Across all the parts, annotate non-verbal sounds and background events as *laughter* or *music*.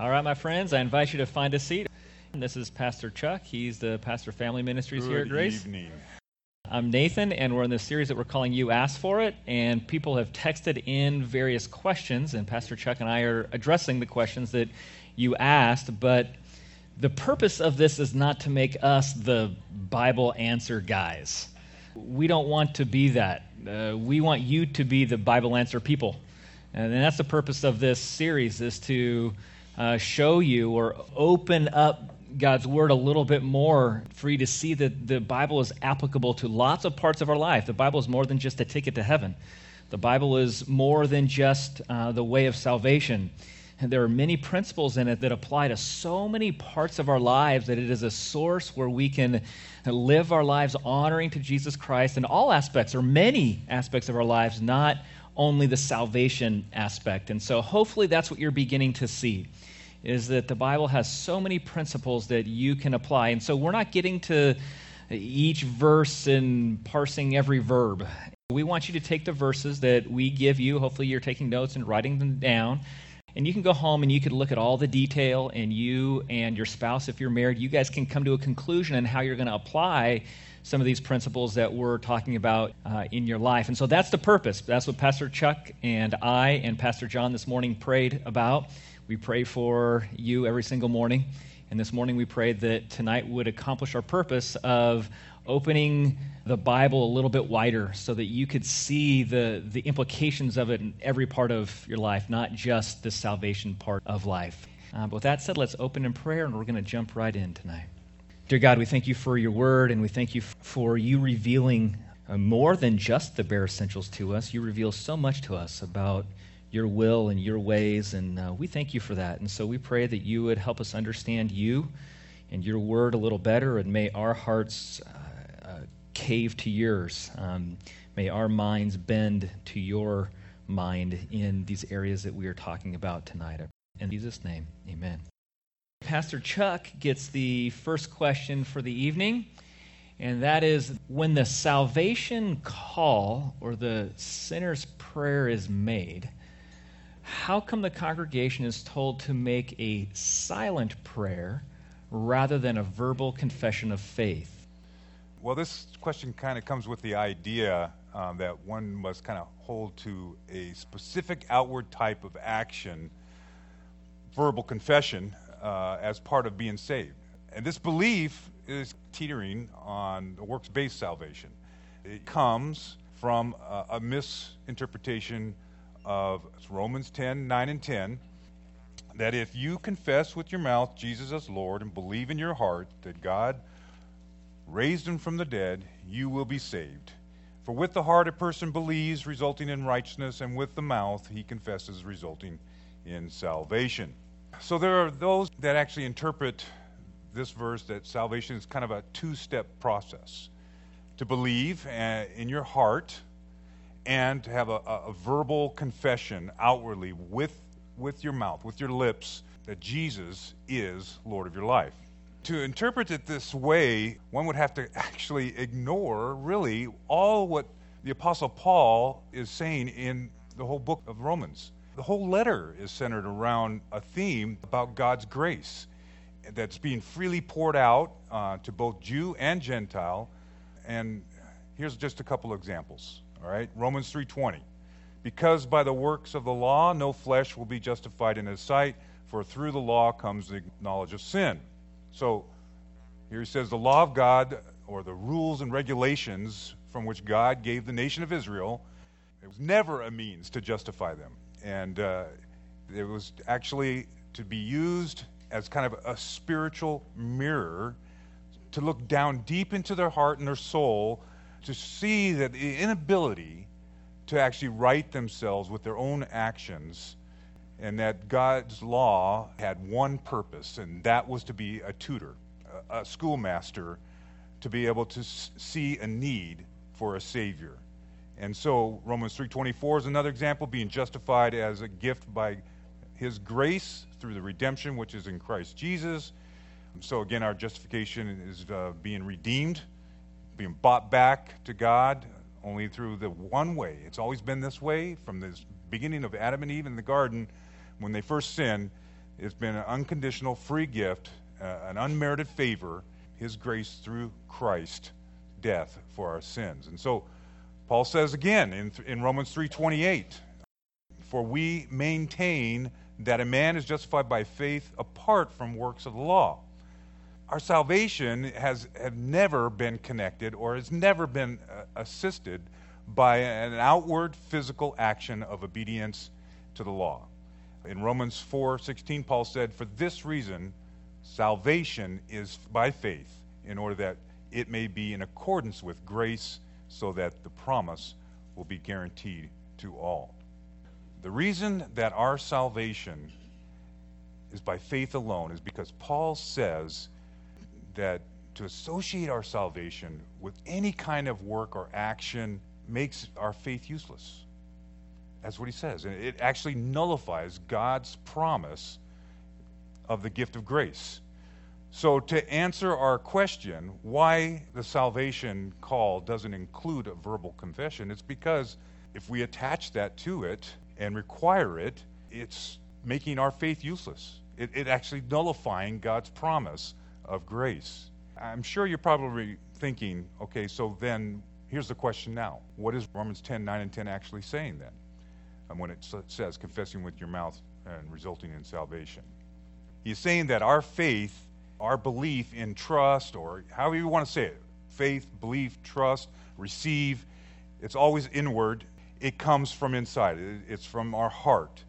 All right, my friends, I invite you to find a seat. This is Pastor Chuck. He's the pastor of family ministries Good here at Grace. Good evening. I'm Nathan, and we're in this series that we're calling You Ask For It. And people have texted in various questions, and Pastor Chuck and I are addressing the questions that you asked. But the purpose of this is not to make us the Bible answer guys. We don't want to be that. Uh, we want you to be the Bible answer people. And that's the purpose of this series is to uh, show you or open up God's word a little bit more for you to see that the Bible is applicable to lots of parts of our life. The Bible is more than just a ticket to heaven. The Bible is more than just uh, the way of salvation. And there are many principles in it that apply to so many parts of our lives that it is a source where we can live our lives honoring to Jesus Christ in all aspects or many aspects of our lives, not only the salvation aspect. And so hopefully that's what you're beginning to see is that the Bible has so many principles that you can apply. And so we're not getting to each verse and parsing every verb. We want you to take the verses that we give you. Hopefully, you're taking notes and writing them down. And you can go home and you can look at all the detail, and you and your spouse, if you're married, you guys can come to a conclusion on how you're going to apply some of these principles that we're talking about uh, in your life. And so that's the purpose. That's what Pastor Chuck and I and Pastor John this morning prayed about. We pray for you every single morning. And this morning we prayed that tonight would accomplish our purpose of opening the Bible a little bit wider so that you could see the, the implications of it in every part of your life, not just the salvation part of life. Uh, but with that said, let's open in prayer and we're going to jump right in tonight. Dear God, we thank you for your word and we thank you for you revealing uh, more than just the bare essentials to us. You reveal so much to us about your will and your ways, and uh, we thank you for that. And so we pray that you would help us understand you and your word a little better, and may our hearts uh, uh, cave to yours. Um, may our minds bend to your mind in these areas that we are talking about tonight. In Jesus' name, amen. Pastor Chuck gets the first question for the evening, and that is when the salvation call or the sinner's prayer is made how come the congregation is told to make a silent prayer rather than a verbal confession of faith? Well, this question kind of comes with the idea um, that one must kind of hold to a specific outward type of action, verbal confession, uh, as part of being saved. And this belief is teetering on a works based salvation. It comes from a, a misinterpretation of Romans 10 9 and 10 that if you confess with your mouth Jesus as Lord and believe in your heart that God raised him from the dead, you will be saved. For with the heart a person believes, resulting in righteousness, and with the mouth he confesses, resulting in salvation. So there are those that actually interpret this verse that salvation is kind of a two step process. To believe uh, in your heart and to have a, a, verbal confession outwardly with, with your mouth, with your lips, that Jesus is Lord of your life. To interpret it this way, one would have to *laughs* actually ignore really all what the Apostle Paul is saying in the whole book of Romans. The whole letter is centered around a theme about God's grace that's being freely poured out uh, to both Jew and Gentile. And here's just a couple of examples. All right? Romans 3:20. Because by the works of the law no flesh will be justified in his sight, for through the law comes the knowledge of sin. So here he says the law of God or the rules and regulations from which God gave the nation of Israel, it was never a means to justify them. And uh, it was actually to be used as kind of a spiritual mirror to look down deep into their heart and their soul to see that the inability to actually right themselves with their own actions and that God's law had one purpose, and that was to be a tutor, a, schoolmaster, to be able to see a need for a savior. And so Romans 3:24 is another example being justified as a gift by his grace through the redemption which is in Christ Jesus. So again our justification is uh, being redeemed being bought back to God only through the one way. It's always been this way from the beginning of Adam and Eve in the garden when they first sinned. It's been an unconditional free gift, uh, an unmerited favor, His grace through Christ death for our sins. And so Paul says again in, in Romans 3:28, "For we maintain that a man is justified by faith apart from works of the law." Our salvation has have never been connected or has never been uh, assisted by an outward physical action of obedience to the law. In Romans 4:16 Paul said, "For this reason salvation is by faith, in order that it may be in accordance with grace, so that the promise will be guaranteed to all." The reason that our salvation is by faith alone is because Paul says that to associate our salvation with any kind of work or action makes our faith useless. That's what he says. And it actually nullifies God's promise of the gift of grace. So, to answer our question, why the salvation call doesn't include a verbal confession, it's because if we attach that to it and require it, it's making our faith useless. It, it actually nullifying God's promise of grace. I'm sure you're probably thinking, okay, so then here's the question now. What is Romans 10, 9, and 10 actually saying then? And when it says confessing with your mouth and resulting in salvation. He's saying that our faith, our belief in trust, or however you want to say it, faith, belief, trust, receive, it's always inward. It comes from inside. It's from our heart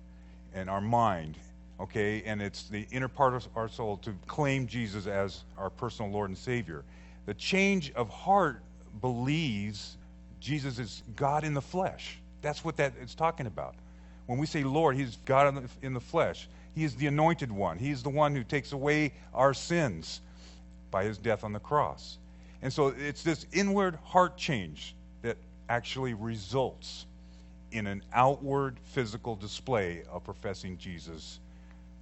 and our mind, okay? And it's the inner part of our soul to claim Jesus as our personal Lord and Savior. The change of heart believes Jesus is God in the flesh. That's what that is talking about. When we say Lord, He's God in the, flesh. He is the anointed one. He's the one who takes away our sins by His death on the cross. And so it's this inward heart change that actually results in an outward physical display of professing Jesus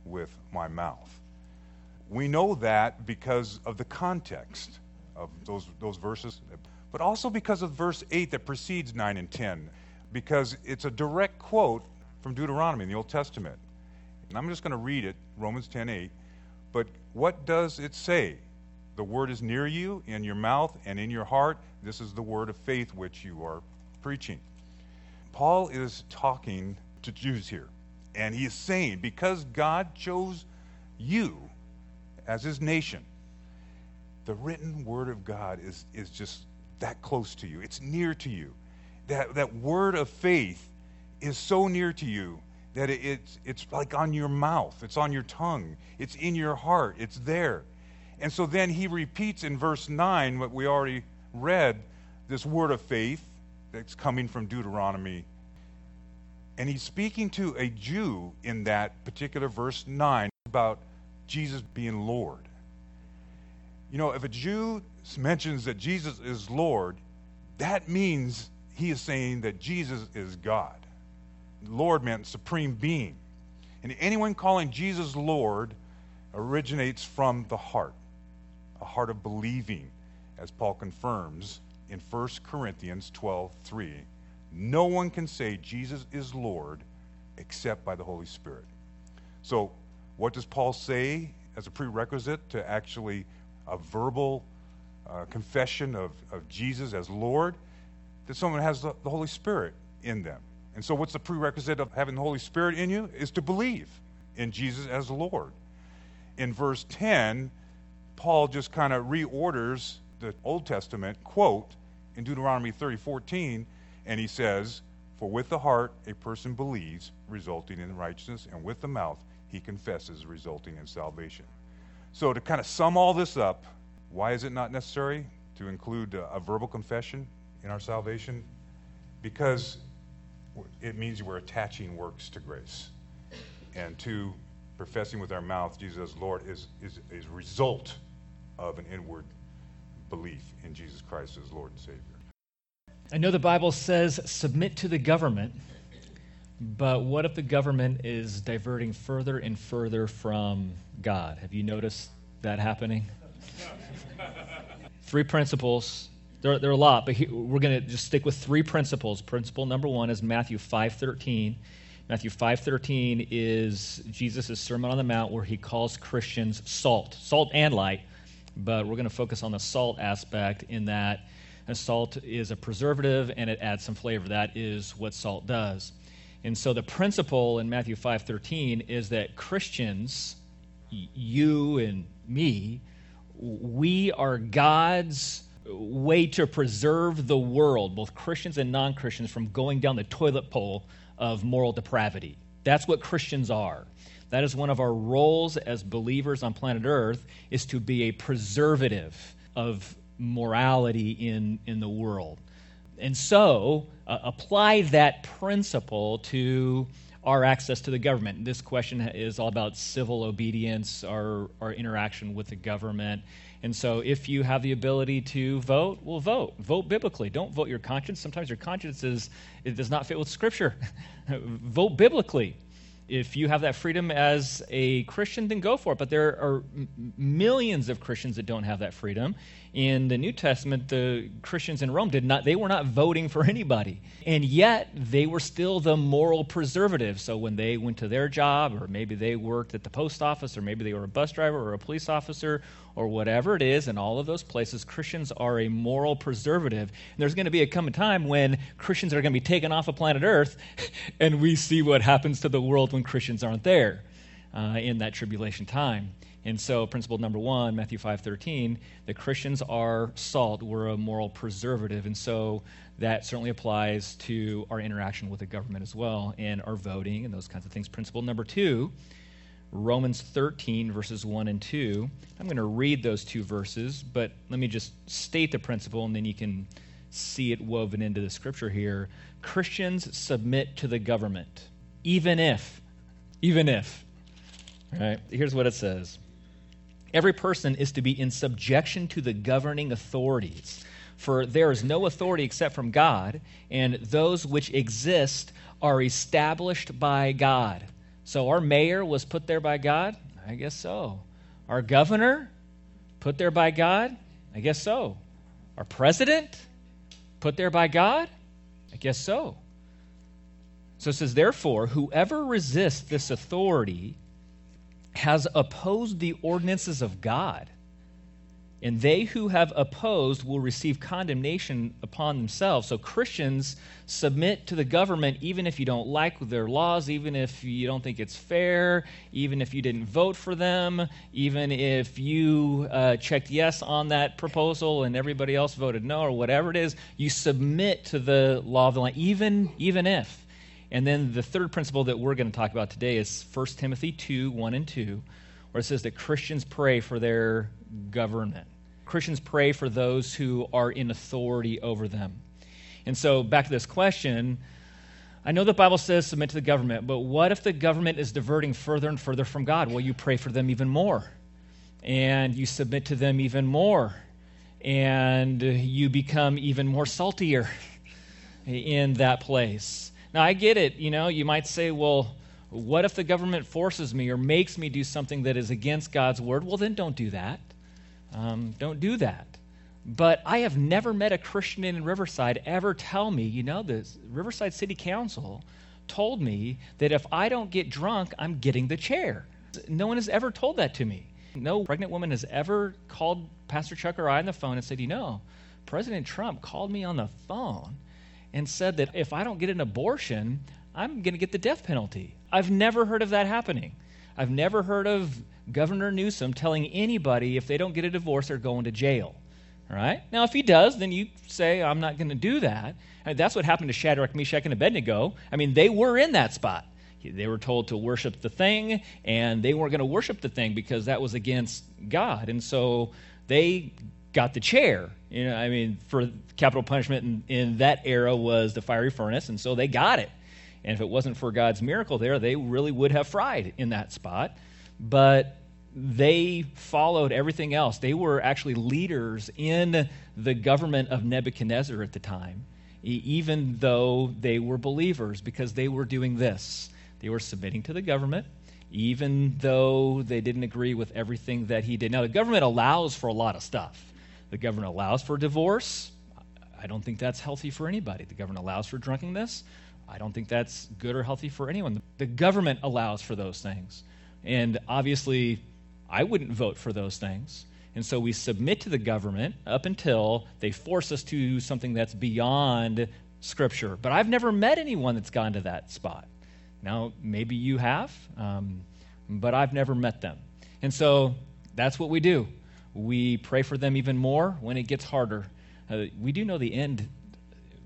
with my mouth. We know that because of the context of those, those verses, but also because of verse 8 that precedes 9 and 10 because it's a direct quote from Deuteronomy in the Old Testament. And I'm just going to read it, Romans 10:8. But what does it say? The word is near you, in your mouth and in your heart. This is the word of faith which you are preaching. Paul is talking to Jews here, and he is saying, because God chose you as his nation, the written word of God is, is just that close to you. It's near to you that, that word of faith is so near to you that it, it's, it's like on your mouth, it's on your tongue, it's in your heart, it's there. And so then he repeats in verse 9 what we already read this word of faith that's coming from Deuteronomy. And he's speaking to a Jew in that particular verse 9 about Jesus being Lord. You know, if a Jew mentions that Jesus is Lord, that means he is saying that Jesus is God. Lord meant supreme being. And anyone calling Jesus Lord originates from the heart, a heart of believing, as Paul confirms in 1 Corinthians 12:3. No one can say Jesus is Lord except by the Holy Spirit. So, what does Paul say as a prerequisite to actually a verbal uh, confession of, of Jesus as Lord? that someone has the, the Holy Spirit in them. And so, what's the prerequisite of having the Holy Spirit in you? Is to believe in Jesus as Lord. In verse 10, Paul just kind of reorders the Old Testament quote in Deuteronomy 30 14, and he says, For with the heart a person believes, resulting in righteousness, and with the mouth he confesses, resulting in salvation. So, to kind of sum all this up, why is it not necessary to include a, verbal confession in our salvation? Because it means we're attaching works to grace. And to professing with our mouth Jesus as Lord is, is, is a result of an inward belief in Jesus Christ as Lord and Savior. I know the Bible says submit to the government, but what if the government is diverting further and further from God? Have you noticed that happening? Three principles there, there are a lot, but we're going to just stick with three principles. Principle number one is Matthew 5.13. Matthew 5:13 is Jesus' Sermon on the Mount where he calls Christians salt, salt and light, but we're going to focus on the salt aspect in that salt is a preservative and it adds some flavor. That is what salt does. And so the principle in Matthew 5:13 is that Christians, you and me, we are God's way to preserve the world, both Christians and non-Christians, from going down the toilet pole of moral depravity. That's what Christians are. That is one of our roles as believers on planet Earth is to be a preservative of morality in, in the world. And so, uh, apply that principle to our access to the government. This question is all about civil obedience, our, our interaction with the government. And so, if you have the ability to vote, well, vote. Vote biblically. Don't vote your conscience. Sometimes your conscience is, it does not fit with Scripture. *laughs* vote biblically. If you have that freedom as a Christian, then go for it. But there are millions of Christians that don't have that freedom in the New Testament, the Christians in Rome did not, they were not voting for anybody. And yet, they were still the moral preservative. So when they went to their job, or maybe they worked at the post office, or maybe they were a bus driver or a police officer, or whatever it is, in all of those places, Christians are a moral preservative. And there's going to be a coming time when Christians are going to be taken off of planet Earth, *laughs* and we see what happens to the world when Christians aren't there uh, in that tribulation time. And so, principle number one, Matthew 5:13, that Christians are salt. We're a moral preservative, and so that certainly applies to our interaction with the government as well, and our voting and those kinds of things. Principle number two, Romans 13 verses one and two. I'm going to read those two verses, but let me just state the principle, and then you can see it woven into the scripture here. Christians submit to the government, even if, even if. Right? Here's what it says. Every person is to be in subjection to the governing authorities. For there is no authority except from God, and those which exist are established by God. So our mayor was put there by God? I guess so. Our governor put there by God? I guess so. Our president put there by God? I guess so. So it says, therefore, whoever resists this authority has opposed the ordinances of God. And they who have opposed will receive condemnation upon themselves. So Christians submit to the government even if you don't like their laws, even if you don't think it's fair, even if you didn't vote for them, even if you uh, checked yes on that proposal and everybody else voted no, or whatever it is, you submit to the law of the land, even, even if. And then the third principle that we're going to talk about today is 1 Timothy 2 1 and 2, where it says that Christians pray for their government. Christians pray for those who are in authority over them. And so, back to this question I know the Bible says submit to the government, but what if the government is diverting further and further from God? Well, you pray for them even more, and you submit to them even more, and you become even more saltier in that place. Now, I get it. You know, you might say, well, what if the government forces me or makes me do something that is against God's word? Well, then don't do that. Um, don't do that. But I have never met a Christian in Riverside ever tell me, you know, the Riverside City Council told me that if I don't get drunk, I'm getting the chair. No one has ever told that to me. No pregnant woman has ever called Pastor Chuck or I on the phone and said, you know, President Trump called me on the phone and said that if I don't get an abortion, I'm going to get the death penalty. I've never heard of that happening. I've never heard of Governor Newsom telling anybody if they don't get a divorce, they're going to jail. All right? Now, if he does, then you say, I'm not going to do that. And that's what happened to Shadrach, Meshach, and Abednego. I mean, they were in that spot. They were told to worship the thing, and they weren't going to worship the thing because that was against God. And so they got the chair. You know, I mean, for capital punishment in, in that era was the fiery furnace, and so they got it. And if it wasn't for God's miracle there, they really would have fried in that spot. But they followed everything else. They were actually leaders in the government of Nebuchadnezzar at the time, even though they were believers, because they were doing this. They were submitting to the government, even though they didn't agree with everything that he did. Now, the government allows for a lot of stuff. The government allows for divorce. I don't think that's healthy for anybody. The government allows for drunkenness. I don't think that's good or healthy for anyone. The government allows for those things. And obviously, I wouldn't vote for those things. And so we submit to the government up until they force us to something that's beyond Scripture. But I've never met anyone that's gone to that spot. Now, maybe you have, um, but I've never met them. And so that's what we do. We pray for them even more when it gets harder. Uh, we do know the end.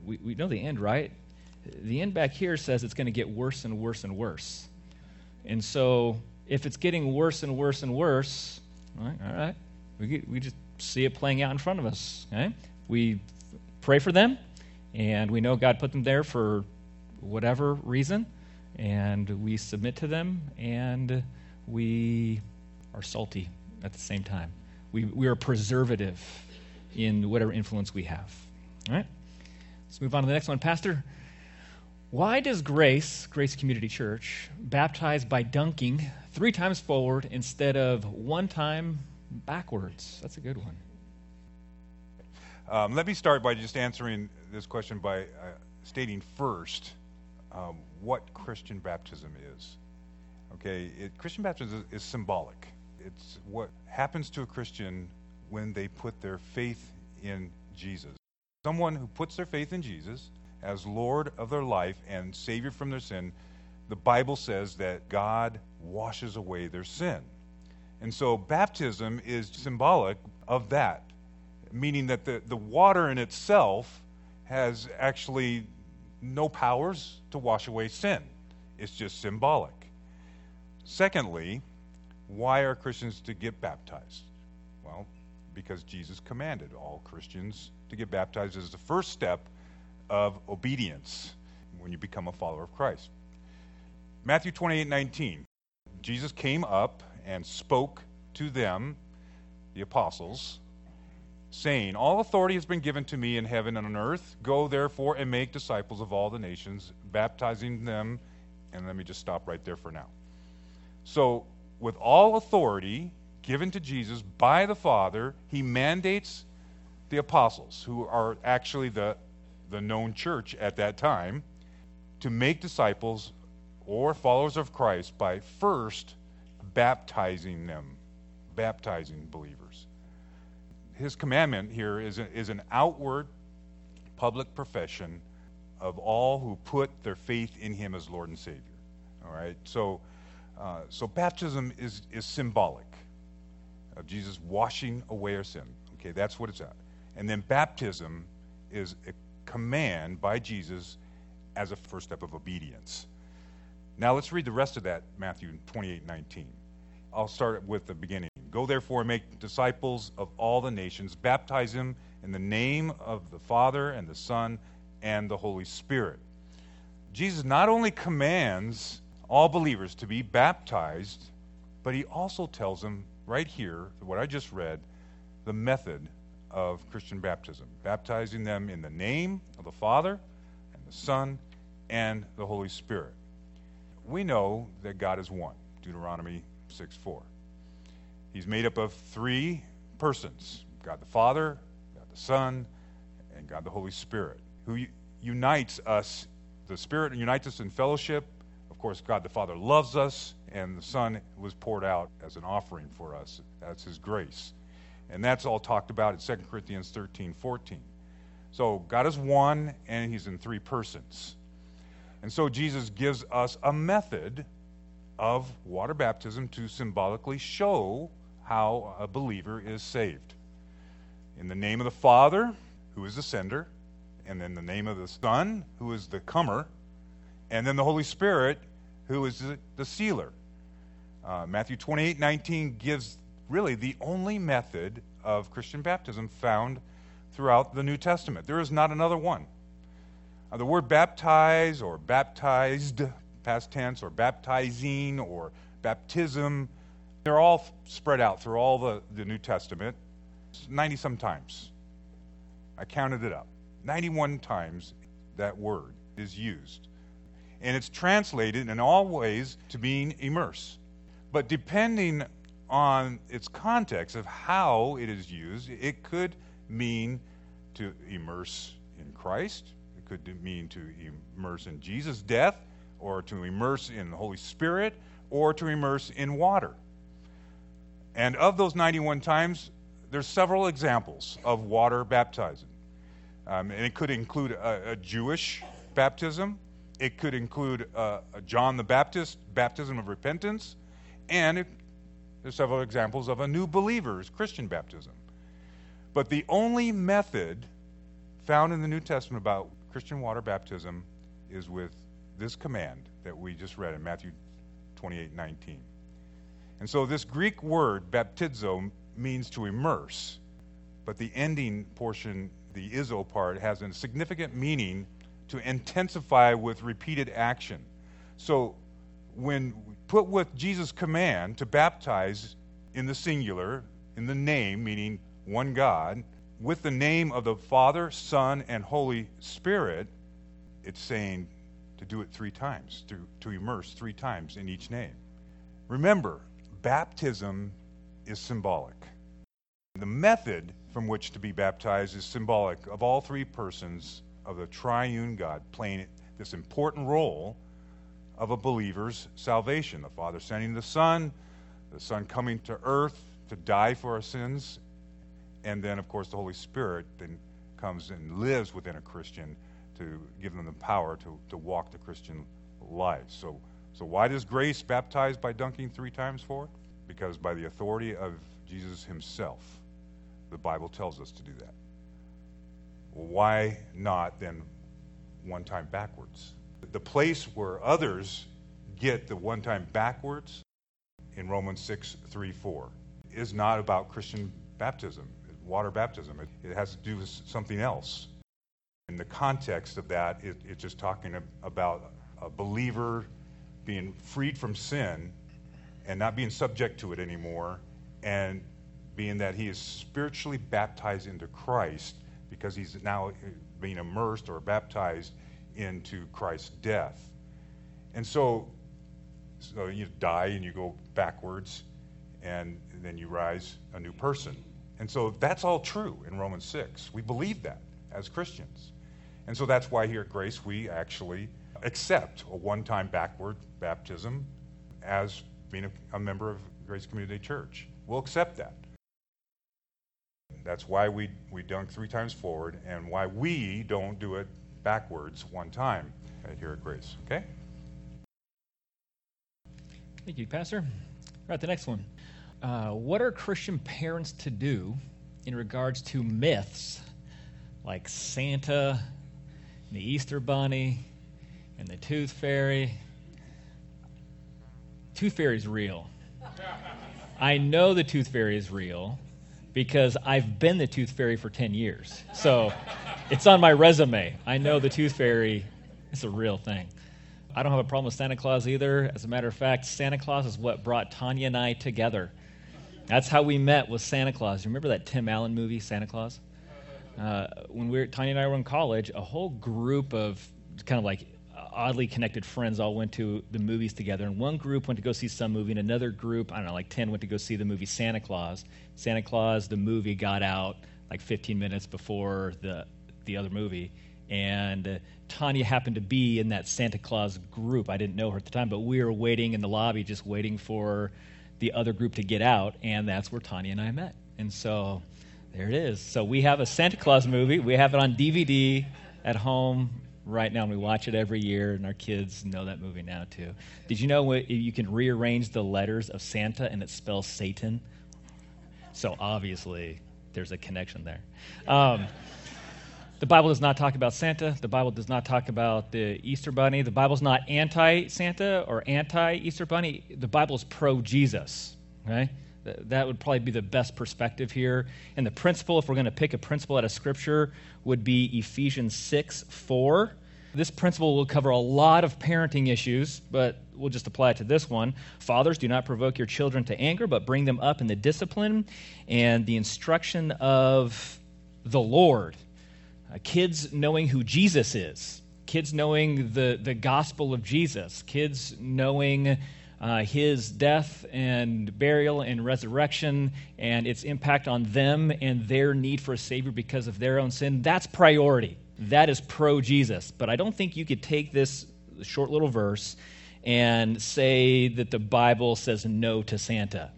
We, we know the end, right? The end back here says it's going to get worse and worse and worse. And so if it's getting worse and worse and worse, all right, all right we, get, we just see it playing out in front of us. Okay? We pray for them, and we know God put them there for whatever reason, and we submit to them, and we are salty at the same time. We, we are preservative in whatever influence we have. All right? Let's move on to the next one. Pastor, why does Grace, Grace Community Church, baptize by dunking three times forward instead of one time backwards? That's a good one. Um, let me start by just answering this question by uh, stating first um, what Christian baptism is. Okay, it, Christian baptism is, is symbolic. It's what happens to a Christian when they put their faith in Jesus. Someone who puts their faith in Jesus as Lord of their life and Savior from their sin, the Bible says that God washes away their sin. And so baptism is symbolic of that, meaning that the, the water in itself has actually no powers to wash away sin. It's just symbolic. Secondly, why are Christians to get baptized? Well, because Jesus commanded all Christians to get baptized as the first step of obedience when you become a follower of Christ. Matthew 28 19. Jesus came up and spoke to them, the apostles, saying, All authority has been given to me in heaven and on earth. Go therefore and make disciples of all the nations, baptizing them. And let me just stop right there for now. So, with all authority given to Jesus by the Father, he mandates the apostles, who are actually the, the known church at that time, to make disciples or followers of Christ by first baptizing them, baptizing believers. His commandment here is, a, is an outward public profession of all who put their faith in him as Lord and Savior. All right? So, uh, so baptism is, is symbolic of Jesus washing away our sin. Okay, that's what it's at. And then baptism is a command by Jesus as a first step of obedience. Now let's read the rest of that, Matthew 28 19. I'll start with the beginning. Go therefore and make disciples of all the nations, baptize them in the name of the Father and the Son and the Holy Spirit. Jesus not only commands all believers to be baptized, but he also tells them right here, what I just read, the method of Christian baptism baptizing them in the name of the Father and the Son and the Holy Spirit. We know that God is one, Deuteronomy 6 4. He's made up of three persons God the Father, God the Son, and God the Holy Spirit, who unites us. The Spirit unites us in fellowship. Course, God the Father loves us, and the Son was poured out as an offering for us. That's His grace. And that's all talked about in 2 Corinthians 13 14. So God is one, and He's in three persons. And so Jesus gives us a method of water baptism to symbolically show how a believer is saved. In the name of the Father, who is the sender, and then the name of the Son, who is the comer, and then the Holy Spirit, who is the, sealer. Uh, Matthew 28 19 gives really the only method of Christian baptism found throughout the New Testament. There is not another one. Uh, the word baptize or baptized, past tense, or baptizing or baptism, they're all spread out through all the, the New Testament 90 some times. I counted it up. 91 times that word is used. And it's translated in all ways to mean immerse. But depending on its context of how it is used, it could mean to immerse in Christ, it could mean to immerse in Jesus' death, or to immerse in the Holy Spirit, or to immerse in water. And of those 91 times, there's several examples of water baptizing. Um, and it could include a, a Jewish baptism, it could include uh, John the Baptist baptism of repentance, and it, there's several examples of a new believer's Christian baptism. But the only method found in the New Testament about Christian water baptism is with this command that we just read in Matthew 28 19. And so this Greek word, baptizo, means to immerse, but the ending portion, the izo part, has a significant meaning to intensify with repeated action. So when put with Jesus' command to baptize in the singular, in the name, meaning one God, with the name of the Father, Son, and Holy Spirit, it's saying to do it three times, to, to immerse three times in each name. Remember, baptism is symbolic. The method from which to be baptized is symbolic of all three persons of the triune God playing this important role of a believer's salvation. The Father sending the Son, the Son coming to earth to die for our sins, and then, of course, the Holy Spirit then comes and lives within a Christian to give them the power to, to walk the Christian life. So, so why does grace baptize by dunking three times for? Because by the authority of Jesus himself, the Bible tells us to do that. Well, why not then one time backwards? The place where others get the one time backwards in Romans 6 3 4 is not about Christian baptism, water baptism. It, it has to do with something else. In the context of that, it, it's just talking about a believer being freed from sin and not being subject to it anymore, and being that he is spiritually baptized into Christ because he's now uh, being immersed or baptized into Christ's death. And so, so you die and you go backwards, and then you rise a new person. And so that's all true in Romans 6. We believe that as Christians. And so that's why here at Grace we actually accept a one time backward baptism as being a, a member of Grace Community Church. We'll accept that. That's why we, we dunk three times forward and why we don't do it backwards one time here at Grace. Okay? Thank you, Pastor. All right, the next one. Uh, what are Christian parents to do in regards to myths like Santa, and the Easter Bunny, and the Tooth Fairy? Tooth Fairy is real. I know the Tooth Fairy is real because I've been the tooth fairy for 10 years. So it's on my resume. I know the tooth fairy is a real thing. I don't have a problem with Santa Claus either. As a matter of fact, Santa Claus is what brought Tanya and I together. That's how we met with Santa Claus. You remember that Tim Allen movie, Santa Clause? Uh, when we were, Tanya and I were in college, a whole group of kind of like oddly connected friends all went to the movies together. And one group went to go see some movie, and another group, I don't know, like 10 went to go see the movie Santa Clause. Santa Clause, the movie, got out like 15 minutes before the, the other movie. And uh, Tanya happened to be in that Santa Claus group. I didn't know her at the time, but we were waiting in the lobby, just waiting for the other group to get out. And that's where Tanya and I met. And so there it is. So we have a Santa Claus movie. We have it on DVD at home right now, and we watch it every year, and our kids know that movie now too. Did you know you can rearrange the letters of Santa and it spells Satan? So obviously, there's a connection there. Um, the Bible does not talk about Santa. The Bible does not talk about the Easter Bunny. The Bible's not anti Santa or anti Easter Bunny. The Bible's pro Jesus. Okay? That would probably be the best perspective here. And the principle, if we're going to pick a principle out of Scripture, would be Ephesians 6 4. This principle will cover a lot of parenting issues, but we'll just apply it to this one. Fathers, do not provoke your children to anger, but bring them up in the discipline and the instruction of the Lord. Uh, kids knowing who Jesus is, kids knowing the, the gospel of Jesus, kids knowing uh, his death and burial and resurrection and its impact on them and their need for a Savior because of their own sin, that's priority. that is pro Jesus. But I don't think you could take this short little verse and say that the Bible says no to Santa.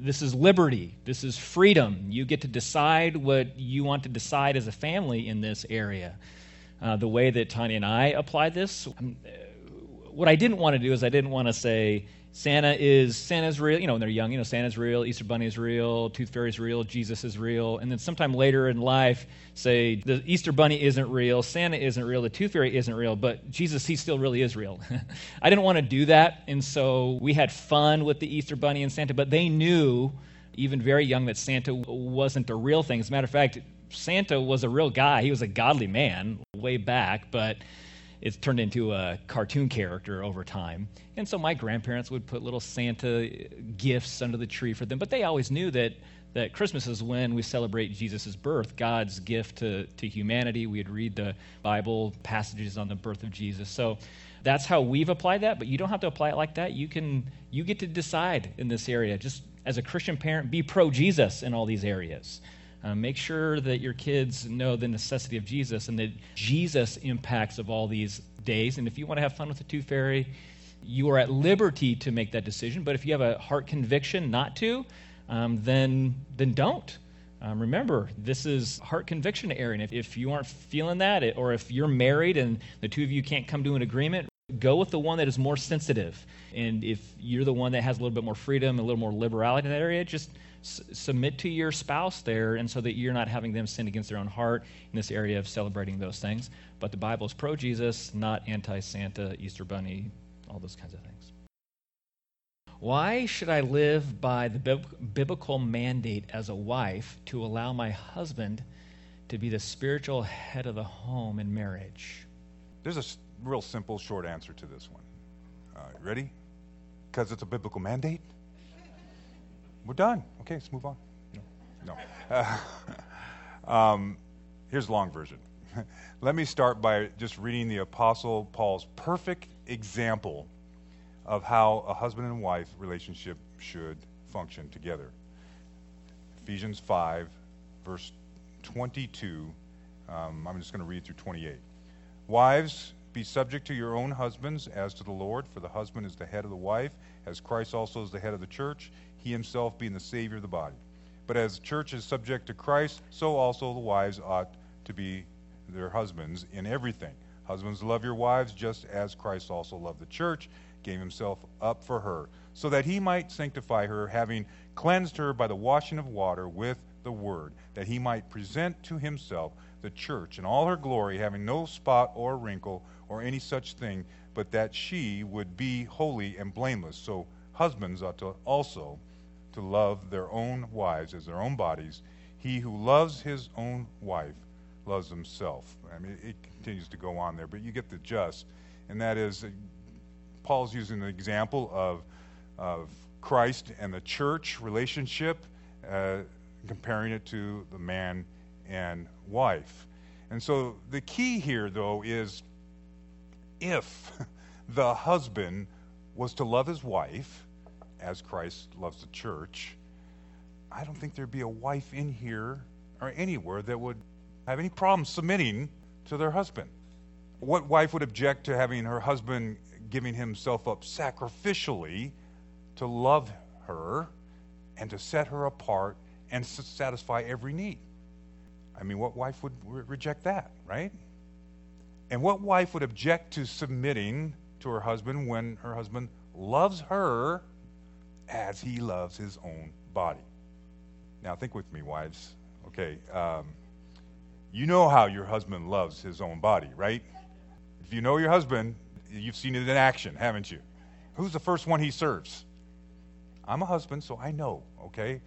This is liberty. This is freedom. You get to decide what you want to decide as a family in this area. Uh, the way that Tanya and I apply this, um, what I didn't want to do is I didn't want to say, Santa is Santa's real. You know, when they're young, you know, Santa's real, Easter Bunny is real, Tooth Fairy is real, Jesus is real, and then sometime later in life, say the Easter Bunny isn't real, Santa isn't real, the Tooth Fairy isn't real, but Jesus, he still really is real. *laughs* I didn't want to do that, and so we had fun with the Easter Bunny and Santa, but they knew, even very young, that Santa wasn't a real thing. As a matter of fact, Santa was a real guy. He was a godly man way back, but it's turned into a cartoon character over time. And so my grandparents would put little Santa gifts under the tree for them, but they always knew that that Christmas is when we celebrate Jesus' birth, God's gift to, to humanity. We'd read the Bible passages on the birth of Jesus. So that's how we've applied that, but you don't have to apply it like that. You can you get to decide in this area. Just as a Christian parent, be pro Jesus in all these areas. Uh, make sure that your kids know the necessity of Jesus and that Jesus impacts of all these days. And if you want to have fun with the tooth fairy, you are at liberty to make that decision. But if you have a heart conviction not to, um, then then don't. Um, remember, this is heart conviction area. If, if you aren't feeling that, or if you're married and the two of you can't come to an agreement, go with the one that is more sensitive. And if you're the one that has a little bit more freedom, a little more liberality in that area, just submit to your spouse there, and so that you're not having them sin against their own heart in this area of celebrating those things. But the Bible is pro Jesus, not anti Santa, Easter Bunny, all those kinds of things. Why should I live by the bib- biblical mandate as a wife to allow my husband to be the spiritual head of the home in marriage? There's a real simple, short answer to this one. Uh, ready? Because it's a biblical mandate? We're done. Okay, let's move on. No. no. *laughs* Um, here's the long version. *laughs* Let me start by just reading the Apostle Paul's perfect example of how a husband and wife relationship should function together. Ephesians 5, verse 22. Um, I'm just going to read through 28. Wives, be subject to your own husbands as to the Lord, for the husband is the head of the wife, as Christ also is the head of the church, he himself being the Savior of the body. But as the church is subject to Christ, so also the wives ought to be their husbands in everything. Husbands, love your wives just as Christ also loved the church, gave himself up for her, so that he might sanctify her, having cleansed her by the washing of water with the word, that he might present to himself the church in all her glory, having no spot or wrinkle or any such thing, but that she would be holy and blameless. So husbands ought to also to love their own wives as their own bodies. He who loves his own wife loves himself. I mean, it continues to go on there, but you get the gist, and that is uh, Paul's using the example of, of Christ and the church relationship, uh, comparing it to the man and wife. And so the key here, though, is if *laughs* the husband was to love his wife as Christ loves the church, I don't think there'd be a wife in here or anywhere that would have any problem submitting to their husband. What wife would object to having her husband giving himself up sacrificially to love her and to set her apart and satisfy every need? I mean, what wife would re- reject that, right? And what wife would object to submitting to her husband when her husband loves her as he loves his own body? Now, think with me, wives. Okay. Um, you know how your husband loves his own body, right? If you know your husband, you've seen it in action, haven't you? Who's the first one he serves? I'm a husband, so I know, okay?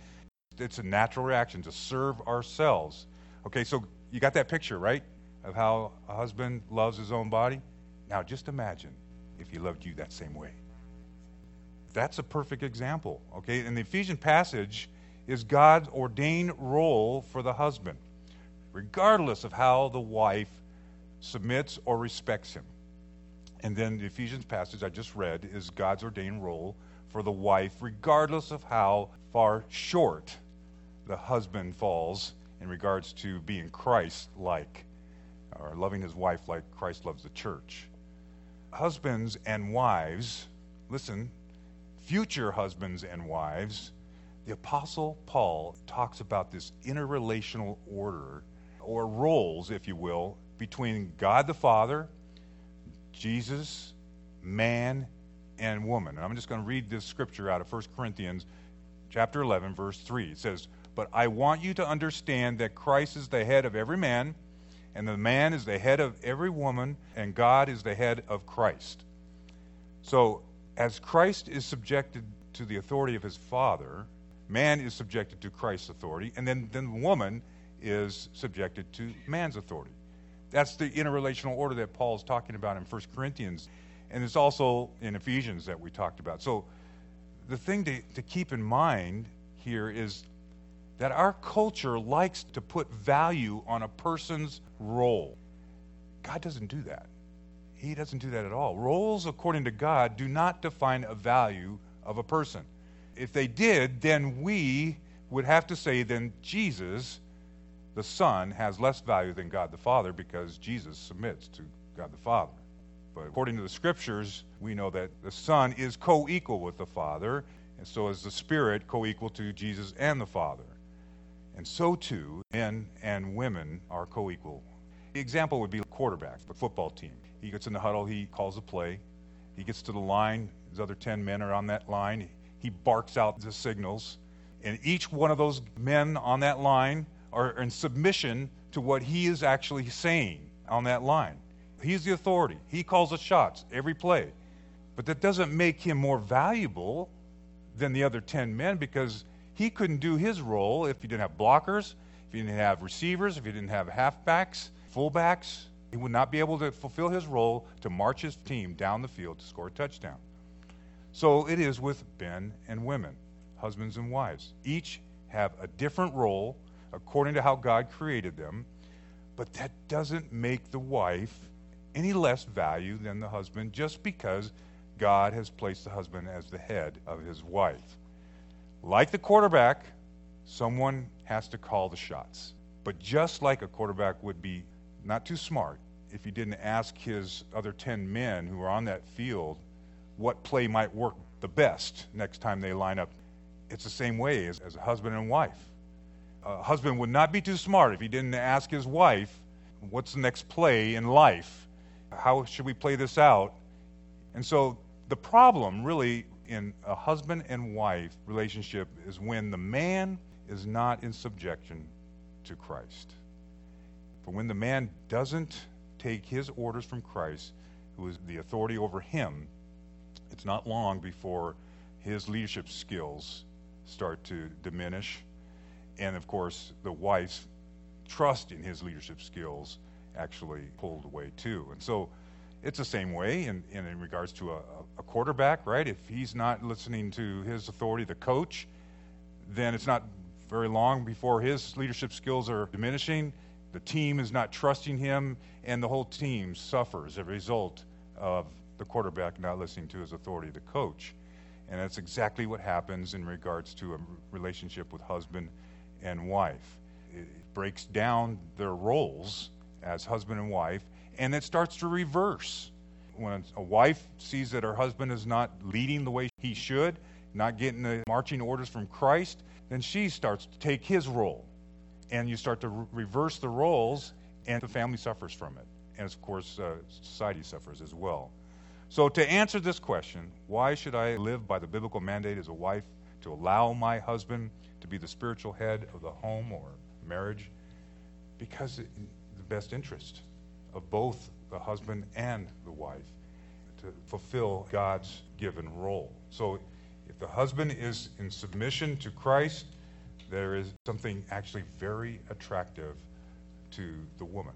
It's a natural reaction to serve ourselves. Okay, so you got that picture, right? Of how a husband loves his own body? Now just imagine if he loved you that same way. That's a perfect example, okay? And the Ephesian passage is God's ordained role for the husband, regardless of how the wife submits or respects him. And then the Ephesians passage I just read is God's ordained role for the wife, regardless of how far short the husband falls in regards to being Christ like. or loving his wife like Christ loves the church. Husbands and wives, listen, future husbands and wives, the Apostle Paul talks about this interrelational order, or roles, if you will, between God the Father, Jesus, man, and woman. And I'm just going to read this scripture out of 1 Corinthians chapter 11 verse 3. It says, "But I want you to understand that Christ is the head of every man, and the man is the head of every woman, and God is the head of Christ." So, as Christ is subjected to the authority of his Father, man is subjected to Christ's authority, and then, then the woman is subjected to man's authority. That's the interrelational order that Paul's talking about in 1 Corinthians. And it's also in Ephesians that we talked about. So the thing to, to keep in mind here is that our culture likes to put value on a person's role. God doesn't do that. He doesn't do that at all. Roles, according to God, do not define a value of a person. If they did, then we would have to say, then Jesus the Son has less value than God the Father because Jesus submits to God the Father. But according to the Scriptures, we know that the Son is co equal with the Father, and so is the Spirit co equal to Jesus and the Father. And so too, men and women are co equal. The example would be a quarterback, the football team. He gets in the huddle, he calls a play, he gets to the line, his other 10 men are on that line, he barks out the signals, and each one of those men on that line are in submission to what he is actually saying on that line. He's the authority. He calls the shots every play. But that doesn't make him more valuable than the other 10 men because he couldn't do his role if he didn't have blockers, if he didn't have receivers, if he didn't have halfbacks, fullbacks. He would not be able to fulfill his role to march his team down the field to score a touchdown. So it is with men and women, husbands and wives. Each have a different role according to how God created them, but that doesn't make the wife any less value than the husband just because God has placed the husband as the head of his wife. Like the quarterback, someone has to call the shots. But just like a quarterback would be not too smart if he didn't ask his other 10 men who are on that field what play might work the best next time they line up, it's the same way as, as a husband and wife a husband would not be too smart if he didn't ask his wife, What's the next play in life? How should we play this out? And so the problem, really, in a husband and wife relationship is when the man is not in subjection to Christ. For when the man doesn't take his orders from Christ, who is the authority over him, it's not long before his leadership skills start to diminish and of course, the wife's trust in his leadership skills actually pulled away too. And so it's the same way in, in, in regards to a, a, quarterback, right? If he's not listening to his authority, the coach, then it's not very long before his leadership skills are diminishing. The team is not trusting him, and the whole team suffers as a result of the quarterback not listening to his authority, the coach. And that's exactly what happens in regards to a relationship with husband and wife. It breaks down their roles as husband and wife, and it starts to reverse. When a wife sees that her husband is not leading the way he should, not getting the marching orders from Christ, then she starts to take his role. And you start to re- reverse the roles, and the family suffers from it. And of course, uh, society suffers as well. So, to answer this question, why should I live by the biblical mandate as a wife to allow my husband to be the spiritual head of the home or marriage because it, the best interest of both the husband and the wife to fulfill God's given role. So if the husband is in submission to Christ, there is something actually very attractive to the woman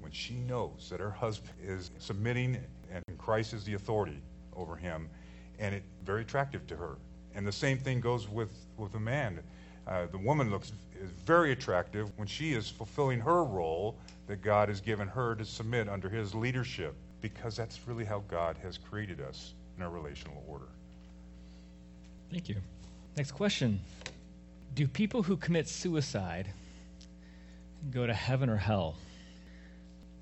when she knows that her husband is submitting and Christ is the authority over him and it's very attractive to her and the same thing goes with, with a man. Uh, the woman looks is very attractive when she is fulfilling her role that God has given her to submit under his leadership, because that's really how God has created us in our relational order. Thank you. Next question Do people who commit suicide go to heaven or hell?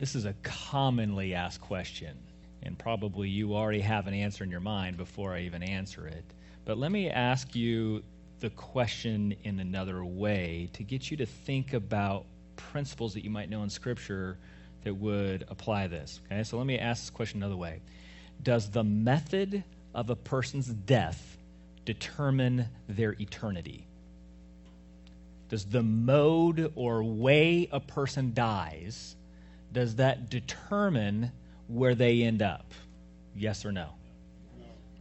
This is a commonly asked question, and probably you already have an answer in your mind before I even answer it. But let me ask you the question in another way to get you to think about principles that you might know in Scripture that would apply this. Okay, so let me ask this question another way Does the method of a person's death determine their eternity? Does the mode or way a person dies, does that determine where they end up? Yes or no?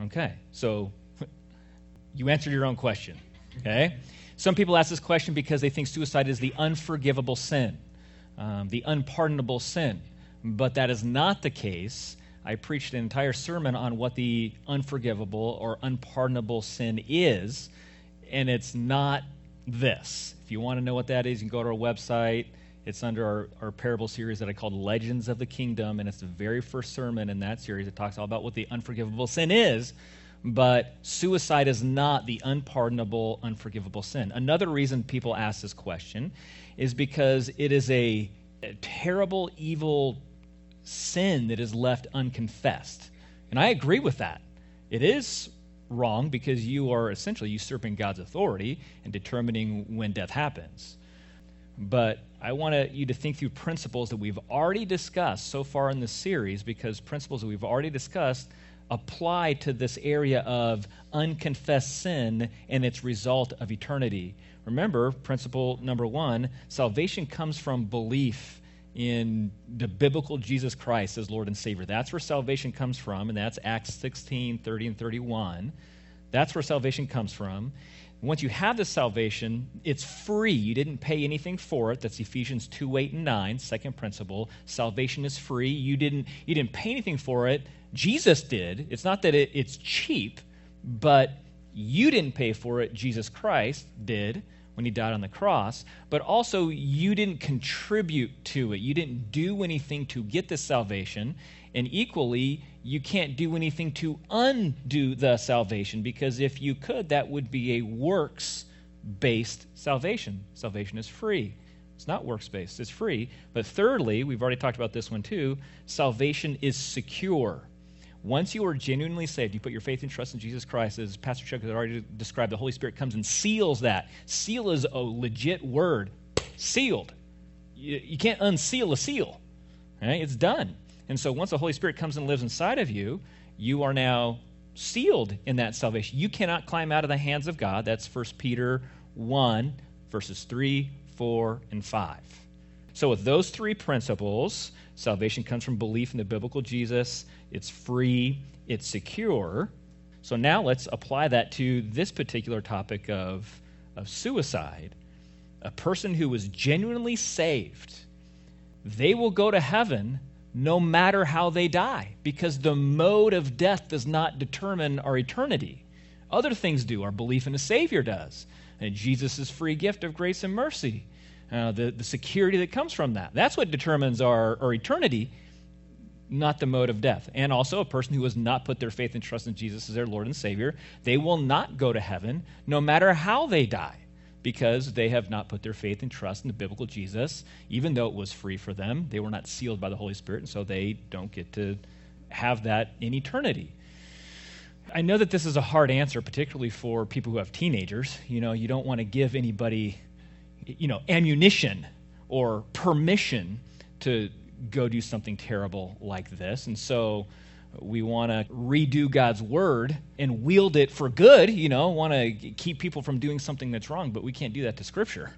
Okay, so *laughs* you answered your own question. Okay? Some people ask this question because they think suicide is the unforgivable sin, um, the unpardonable sin. But that is not the case. I preached an entire sermon on what the unforgivable or unpardonable sin is, and it's not this. If you want to know what that is, you can go to our website. It's under our, our parable series that I called Legends of the Kingdom, and it's the very first sermon in that series. It talks all about what the unforgivable sin is, but suicide is not the unpardonable, unforgivable sin. Another reason people ask this question is because it is a, a terrible, evil sin that is left unconfessed. And I agree with that. It is wrong because you are essentially usurping God's authority and determining when death happens. But I want you to think through principles that we've already discussed so far in this series because principles that we've already discussed apply to this area of unconfessed sin and its result of eternity. Remember, principle number one salvation comes from belief in the biblical Jesus Christ as Lord and Savior. That's where salvation comes from, and that's Acts 16 30 and 31. That's where salvation comes from. Once you have this salvation, it's free. You didn't pay anything for it. That's Ephesians 2 8 and 9, second principle. Salvation is free. You didn't, you didn't pay anything for it. Jesus did. It's not that it, it's cheap, but you didn't pay for it. Jesus Christ did when he died on the cross, but also you didn't contribute to it. You didn't do anything to get this salvation. And equally, you can't do anything to undo the salvation because if you could, that would be a works based salvation. Salvation is free. It's not works based, it's free. But thirdly, we've already talked about this one too salvation is secure. Once you are genuinely saved, you put your faith and trust in Jesus Christ, as Pastor Chuck has already described, the Holy Spirit comes and seals that. Seal is a legit word. Sealed. You, you can't unseal a seal. Right? It's done. And so once the Holy Spirit comes and lives inside of you, you are now sealed in that salvation. You cannot climb out of the hands of God. That's 1 Peter 1, verses 3, 4, and 5. So, with those three principles, salvation comes from belief in the biblical Jesus, it's free, it's secure. So, now let's apply that to this particular topic of, of suicide. A person who is genuinely saved, they will go to heaven no matter how they die, because the mode of death does not determine our eternity. Other things do. Our belief in a Savior does. And Jesus' free gift of grace and mercy uh, the, the security that comes from that. That's what determines our, our eternity, not the mode of death. And also, a person who has not put their faith and trust in Jesus as their Lord and Savior, they will not go to heaven no matter how they die because they have not put their faith and trust in the biblical Jesus, even though it was free for them. They were not sealed by the Holy Spirit, and so they don't get to have that in eternity. I know that this is a hard answer, particularly for people who have teenagers. You know, you don't want to give anybody you know, ammunition or permission to go do something terrible like this. And so we want to redo God's word and wield it for good, you know, want to keep people from doing something that's wrong, but we can't do that to Scripture.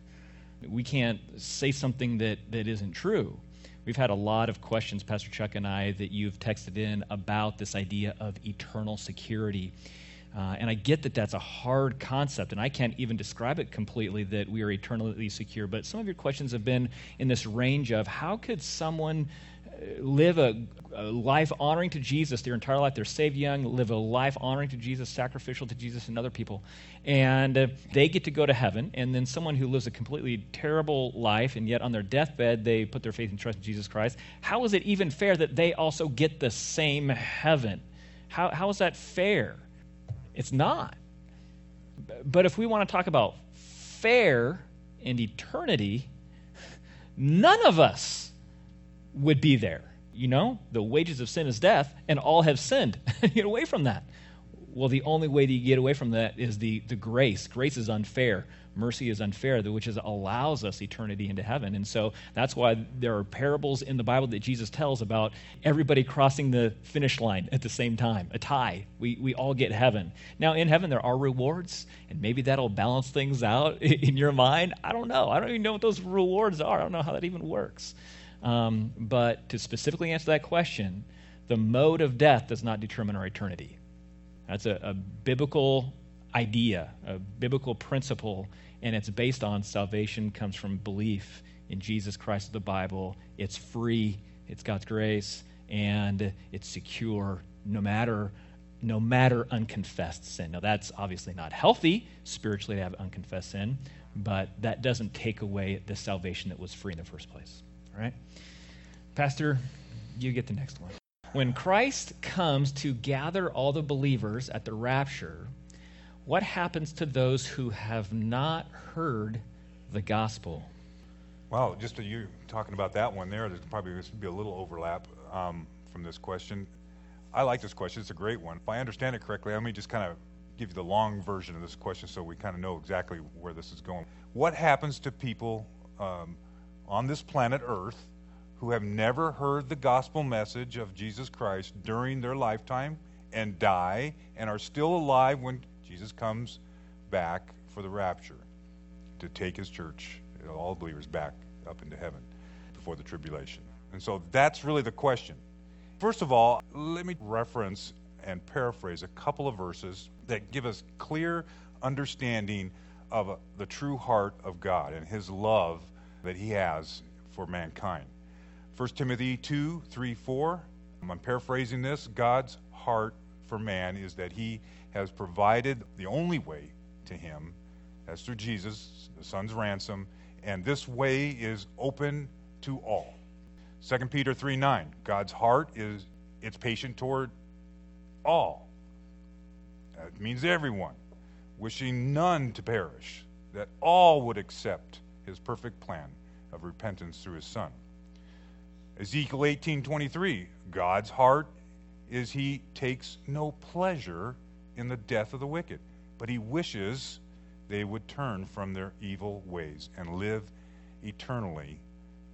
We can't say something that, that isn't true. We've had a lot of questions, Pastor Chuck and I, that you've texted in about this idea of eternal security. Uh, and I get that that's a hard concept, and I can't even describe it completely that we are eternally secure. But some of your questions have been in this range of how could someone uh, live a, a, life honoring to Jesus their entire life? They're saved young, live a life honoring to Jesus, sacrificial to Jesus and other people. And uh, they get to go to heaven. And then someone who lives a completely terrible life, and yet on their deathbed they put their faith and trust in Jesus Christ. How is it even fair that they also get the same heaven? How, how is that fair? It's not. But if we want to talk about fair and eternity, none of us would be there. You know, the wages of sin is death, and all have sinned. *laughs* get away from that. Well, the only way that you get away from that is the, the grace. Grace is unfair. Mercy is unfair, which is, allows us eternity into heaven. And so that's why there are parables in the Bible that Jesus tells about everybody crossing the finish line at the same time, a tie. We, we all get heaven. Now, in heaven, there are rewards, and maybe that'll balance things out *laughs* in your mind. I don't know. I don't even know what those rewards are. I don't know how that even works. Um, but to specifically answer that question, the mode of death does not determine our eternity. That's a, a biblical idea, a biblical principle, and it's based on salvation comes from belief in Jesus Christ of the Bible. It's free, it's God's grace, and it's secure no matter no matter unconfessed sin. Now that's obviously not healthy spiritually to have unconfessed sin, but that doesn't take away the salvation that was free in the first place. All right? Pastor, you get the next one. When Christ comes to gather all the believers at the rapture, what happens to those who have not heard the gospel? Well, just you talking about that one there, there's probably going to be a little overlap um, from this question. I like this question. It's a great one. If I understand it correctly, let me just kind of give you the long version of this question so we kind of know exactly where this is going. What happens to people um, on this planet Earth who have never heard the gospel message of Jesus Christ during their lifetime and die and are still alive when Jesus comes back for the rapture to take his church, all believers, back up into heaven before the tribulation. And so that's really the question. First of all, let me reference and paraphrase a couple of verses that give us clear understanding of the true heart of God and his love that he has for mankind. 1 Timothy 2 3 4. I'm paraphrasing this. God's heart for man is that he has provided the only way to him. That's through Jesus, the Son's ransom. And this way is open to all. 2 Peter 3 9. God's heart is it's patient toward all. That means everyone, wishing none to perish, that all would accept his perfect plan of repentance through his Son. Ezekiel 18:23, God's heart is he takes no pleasure in the death of the wicked, but he wishes they would turn from their evil ways and live eternally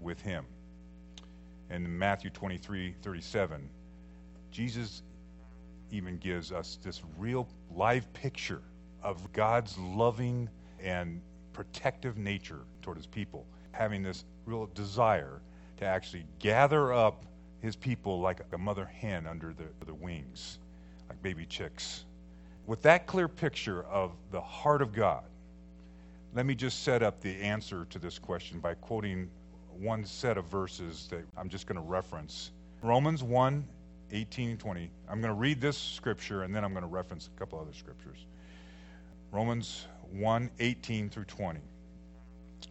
with him. In Matthew 23:37, Jesus even gives us this real live picture of God's loving and protective nature toward his people, having this real desire to actually gather up his people like a mother hen under the, the wings, like baby chicks. With that clear picture of the heart of God, let me just set up the answer to this question by quoting one set of verses that I'm just going to reference. Romans 1 18 and 20. I'm going to read this scripture and then I'm going to reference a couple other scriptures. Romans 1 18 through 20.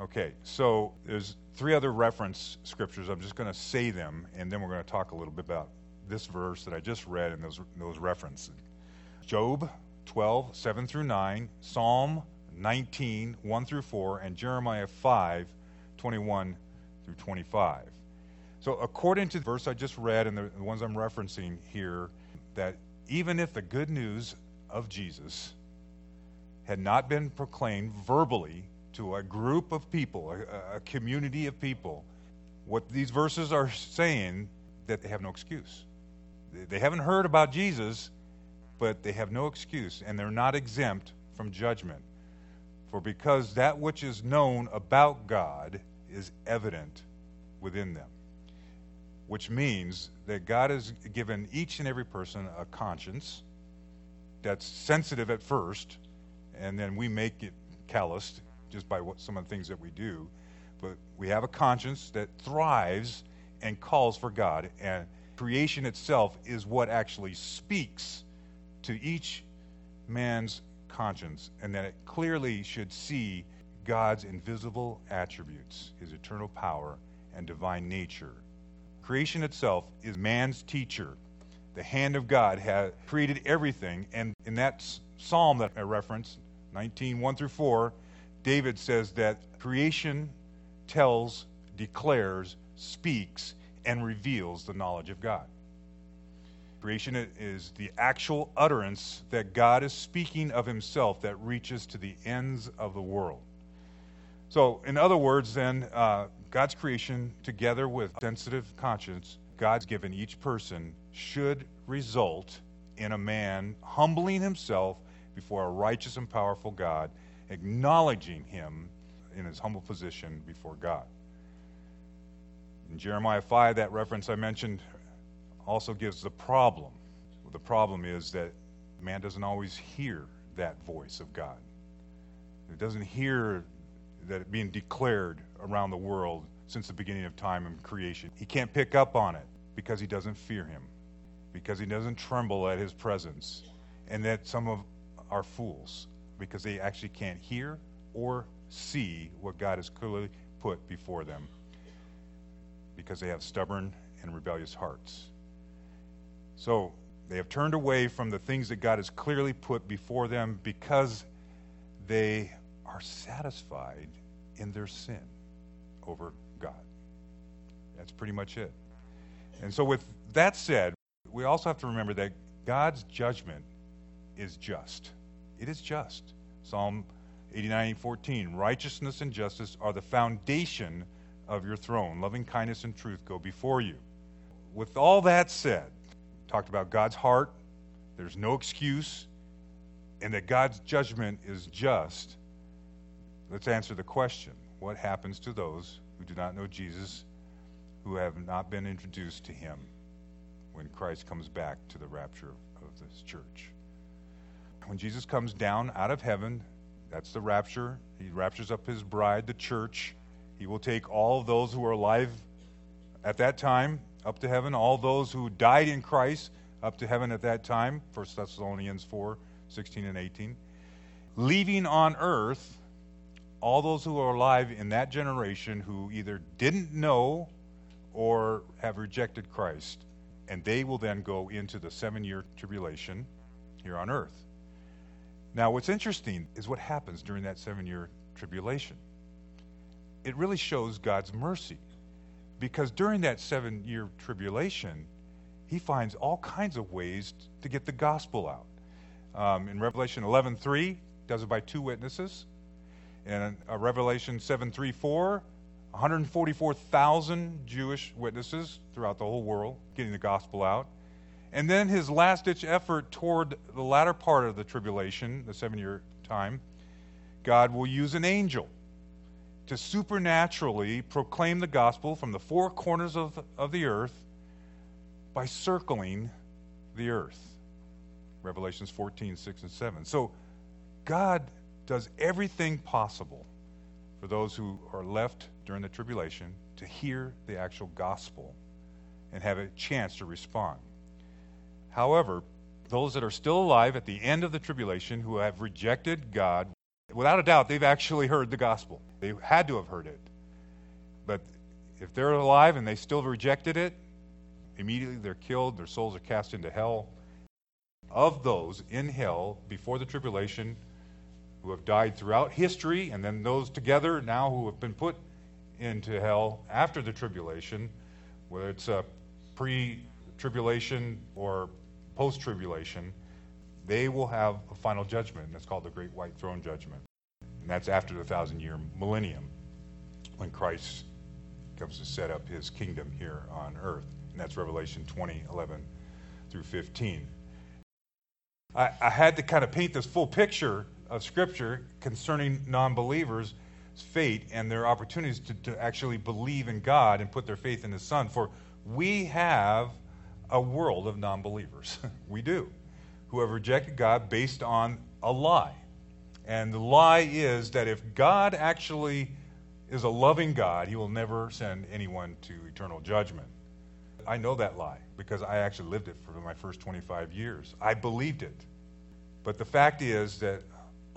Okay, so there's three other reference scriptures. I'm just going to say them, and then we're going to talk a little bit about this verse that I just read and those, those references. Job 12, 7 through 9, Psalm 19, 1 through 4, and Jeremiah 5, 21 through 25. So, according to the verse I just read and the, the ones I'm referencing here, that even if the good news of Jesus had not been proclaimed verbally to a group of people, a, a community of people, what these verses are saying that they have no excuse. They, haven't heard about Jesus, but they have no excuse, and they're not exempt from judgment. For because that which is known about God is evident within them, which means that God has given each and every person a conscience that's sensitive at first, and then we make it calloused just by what, some of the things that we do. But we have a conscience that thrives and calls for God. And creation itself is what actually speaks to each man's conscience, and that it clearly should see God's invisible attributes, his eternal power and divine nature. Creation itself is man's teacher. The hand of God has created everything, and in that psalm that I referenced, 19, 1 through 4, David says that creation tells, declares, speaks, and reveals the knowledge of God. Creation is the actual utterance that God is speaking of himself that reaches to the ends of the world. So, in other words, then, uh, God's creation, together with sensitive conscience, God's given each person, should result in a man humbling himself before a righteous and powerful God, acknowledging him in his humble position before God. In Jeremiah 5, that reference I mentioned also gives the problem. The problem is that man doesn't always hear that voice of God. It doesn't hear that being declared around the world since the beginning of time and creation. He can't pick up on it because he doesn't fear him, because he doesn't tremble at his presence, and that some of are fools because they actually can't hear or see what God has clearly put before them because they have stubborn and rebellious hearts. So they have turned away from the things that God has clearly put before them because they are satisfied in their sin over God. That's pretty much it. And so, with that said, we also have to remember that God's judgment is just. It is just. Psalm 89 14. Righteousness and justice are the foundation of your throne. Loving kindness and truth go before you. With all that said, talked about God's heart, there's no excuse, and that God's judgment is just, let's answer the question what happens to those who do not know Jesus, who have not been introduced to him when Christ comes back to the rapture of this church? When Jesus comes down out of heaven, that's the rapture. He raptures up his bride, the church. He will take all those who are alive at that time up to heaven, all those who died in Christ up to heaven at that time, 1 Thessalonians 4 16 and 18. Leaving on earth all those who are alive in that generation who either didn't know or have rejected Christ. And they will then go into the seven year tribulation here on earth. Now, what's interesting is what happens during that seven year tribulation. It really shows God's mercy because during that seven year tribulation, he finds all kinds of ways to get the gospel out. Um, in Revelation 11:3, does it by two witnesses. In uh, Revelation 7:3, 4, 144,000 Jewish witnesses throughout the whole world getting the gospel out. And then his last ditch effort toward the latter part of the tribulation, the seven year time, God will use an angel to supernaturally proclaim the gospel from the four corners of, of the earth by circling the earth. Revelations 14, 6, and 7. So God does everything possible for those who are left during the tribulation to hear the actual gospel and have a chance to respond. However, those that are still alive at the end of the tribulation who have rejected God without a doubt, they've actually heard the gospel. They had to have heard it. But if they're alive and they still rejected it, immediately they're killed, their souls are cast into hell. Of those in hell before the tribulation who have died throughout history, and then those together now who have been put into hell after the tribulation, whether it's a pre tribulation or post tribulation, they will have a final judgment. And that's called the Great White Throne Judgment. And that's after the thousand year millennium when Christ comes to set up his kingdom here on earth. And that's Revelation 20, 11 through 15. I, I had to kind of paint this full picture of Scripture concerning non believers' fate and their opportunities to, to actually believe in God and put their faith in His Son. For we have a world of non believers. *laughs* we do who have rejected God based on a lie. And the lie is that if God actually is a loving God, he will never send anyone to eternal judgment. I know that lie because I actually lived it for my first 25 years. I believed it. But the fact is that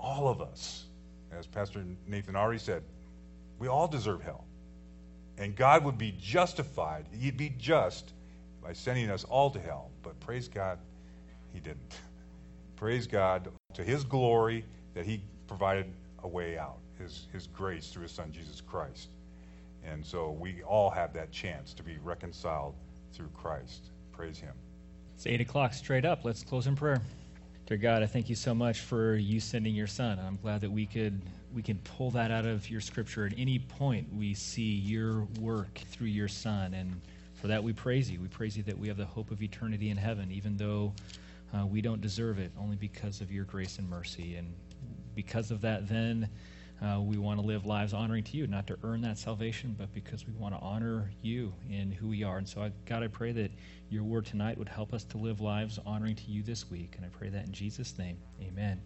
all of us, as Pastor Nathan already said, we all deserve hell. And God would be justified, He'd be just by sending us all to hell. But praise God, He didn't. *laughs* Praise God to His glory that He provided a way out, His, his grace through His Son, Jesus Christ. And so we all have that chance to be reconciled through Christ. Praise Him. It's 8 o'clock straight up. Let's close in prayer. Dear God, I thank you so much for you sending your son. I'm glad that we could we can pull that out of your scripture at any point we see your work through your son and for that we praise you. We praise you that we have the hope of eternity in heaven even though uh, we don't deserve it only because of your grace and mercy and because of that then uh, we want to live lives honoring to you, not to earn that salvation, but because we want to honor you in who we are. And so, I, God, I pray that your word tonight would help us to live lives honoring to you this week. And I pray that in Jesus' name, amen.